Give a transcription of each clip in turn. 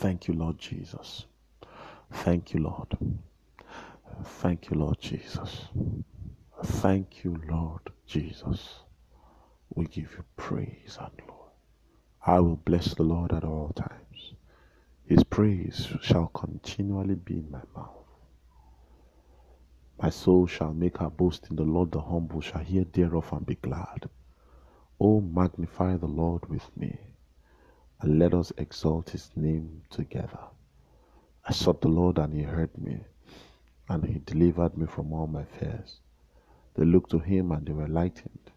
Thank you, Lord Jesus. Thank you, Lord. Thank you, Lord Jesus. Thank you, Lord Jesus. We give you praise and glory. I will bless the Lord at all times. His praise shall continually be in my mouth. My soul shall make her boast in the Lord, the humble shall hear thereof and be glad. O magnify the Lord with me, and let us exalt his name together. I sought the Lord, and he heard me, and he delivered me from all my fears. They looked to him, and they were lightened,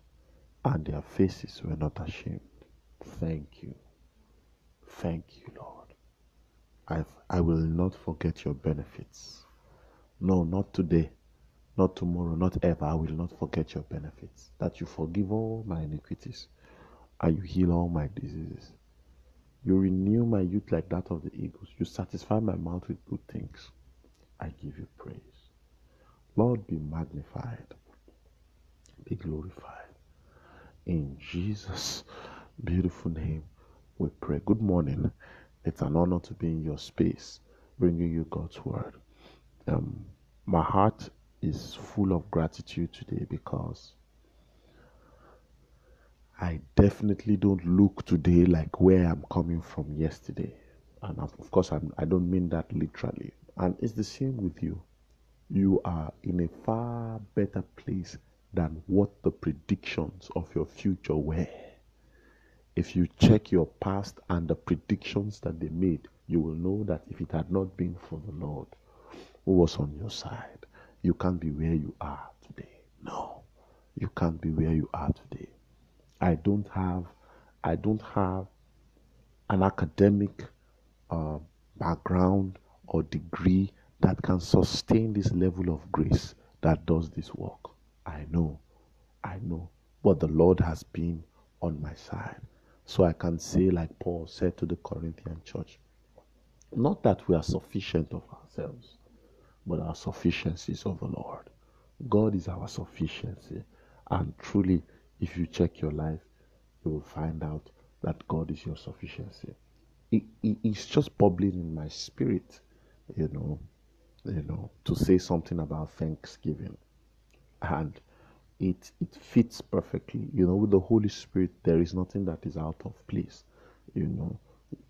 and their faces were not ashamed. Thank you. Thank you, Lord. I've, I will not forget your benefits. No, not today, not tomorrow, not ever. I will not forget your benefits. That you forgive all my iniquities and you heal all my diseases. You renew my youth like that of the eagles. You satisfy my mouth with good things. I give you praise. Lord, be magnified, be glorified. In Jesus' beautiful name, we pray. Good morning. It's an honor to be in your space, bringing you God's word. Um, my heart is full of gratitude today because I definitely don't look today like where I'm coming from yesterday. And of course, I'm, I do not mean that literally. And it's the same with you. You are in a far better place than what the predictions of your future were. If you check your past and the predictions that they made, you will know that if it had not been for the Lord who was on your side, you can't be where you are today. No, you can't be where you are today. I don't have, I don't have an academic uh, background or degree that can sustain this level of grace that does this work. I know, I know, but the Lord has been on my side. So I can say, like Paul said to the Corinthian church, not that we are sufficient of ourselves, but our sufficiency is of the Lord. God is our sufficiency. And truly, if you check your life, you will find out that God is your sufficiency. It, it, it's just bubbling in my spirit, you know, you know, to say something about Thanksgiving. And it it fits perfectly. You know, with the Holy Spirit, there is nothing that is out of place. You know,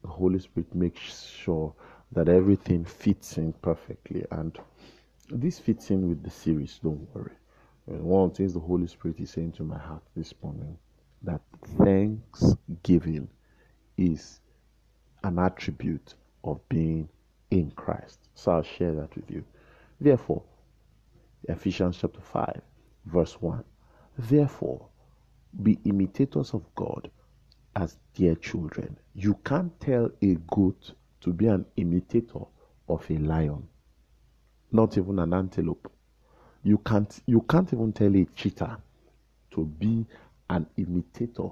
the Holy Spirit makes sure that everything fits in perfectly, and this fits in with the series. Don't worry. And one of the things the Holy Spirit is saying to my heart this morning that thanksgiving is an attribute of being in Christ. So I'll share that with you. Therefore, Ephesians chapter 5 Verse 1 Therefore, be imitators of God as dear children. You can't tell a goat to be an imitator of a lion, not even an antelope. You can't, you can't even tell a cheetah to be an imitator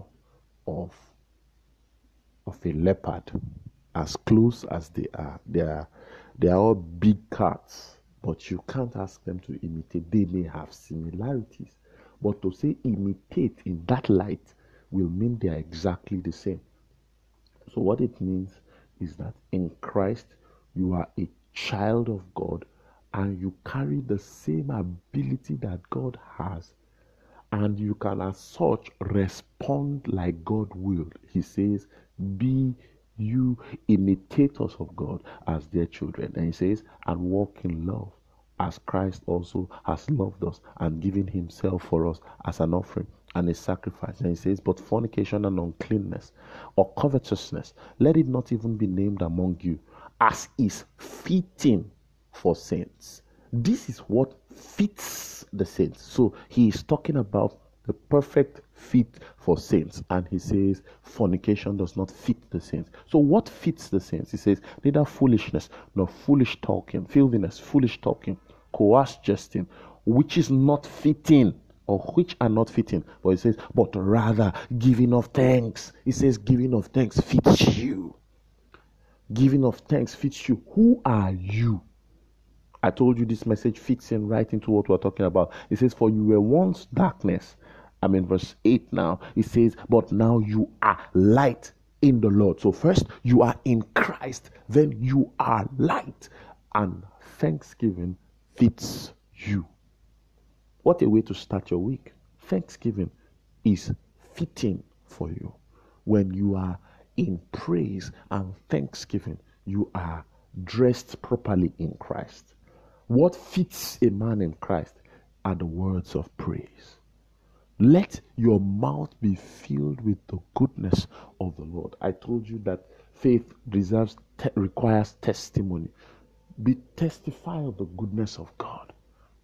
of, of a leopard as close as they are. They are, they are all big cats but you can't ask them to imitate. They may have similarities, but to say imitate in that light will mean they are exactly the same. So, what it means is that in Christ, you are a child of God and you carry the same ability that God has, and you can, as such, respond like God will. He says, Be you imitators of God as their children. And he says, and walk in love as Christ also has loved us and given himself for us as an offering and a sacrifice. And he says, But fornication and uncleanness or covetousness, let it not even be named among you, as is fitting for saints. This is what fits the saints. So he is talking about the perfect fit for saints. And he says, fornication does not fit the saints. So, what fits the saints? He says, neither foolishness nor foolish talking, filthiness, foolish talking, coarse jesting, which is not fitting or which are not fitting. But he says, but rather giving of thanks. He says, giving of thanks fits you. Giving of thanks fits you. Who are you? I told you this message fits in right into what we're talking about. It says, For you were once darkness, I'm in verse 8 now. It says, But now you are light in the Lord. So, first, you are in Christ, then you are light, and thanksgiving fits you. What a way to start your week! Thanksgiving is fitting for you. When you are in praise and thanksgiving, you are dressed properly in Christ. What fits a man in Christ are the words of praise. Let your mouth be filled with the goodness of the Lord. I told you that faith reserves, te- requires testimony. Be testify of the goodness of God.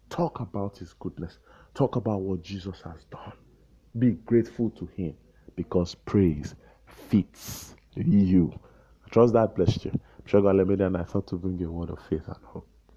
Talk about His goodness. Talk about what Jesus has done. Be grateful to Him because praise fits you. I trust that blessed you. I'm sure God led me and I thought to bring you a word of faith and hope.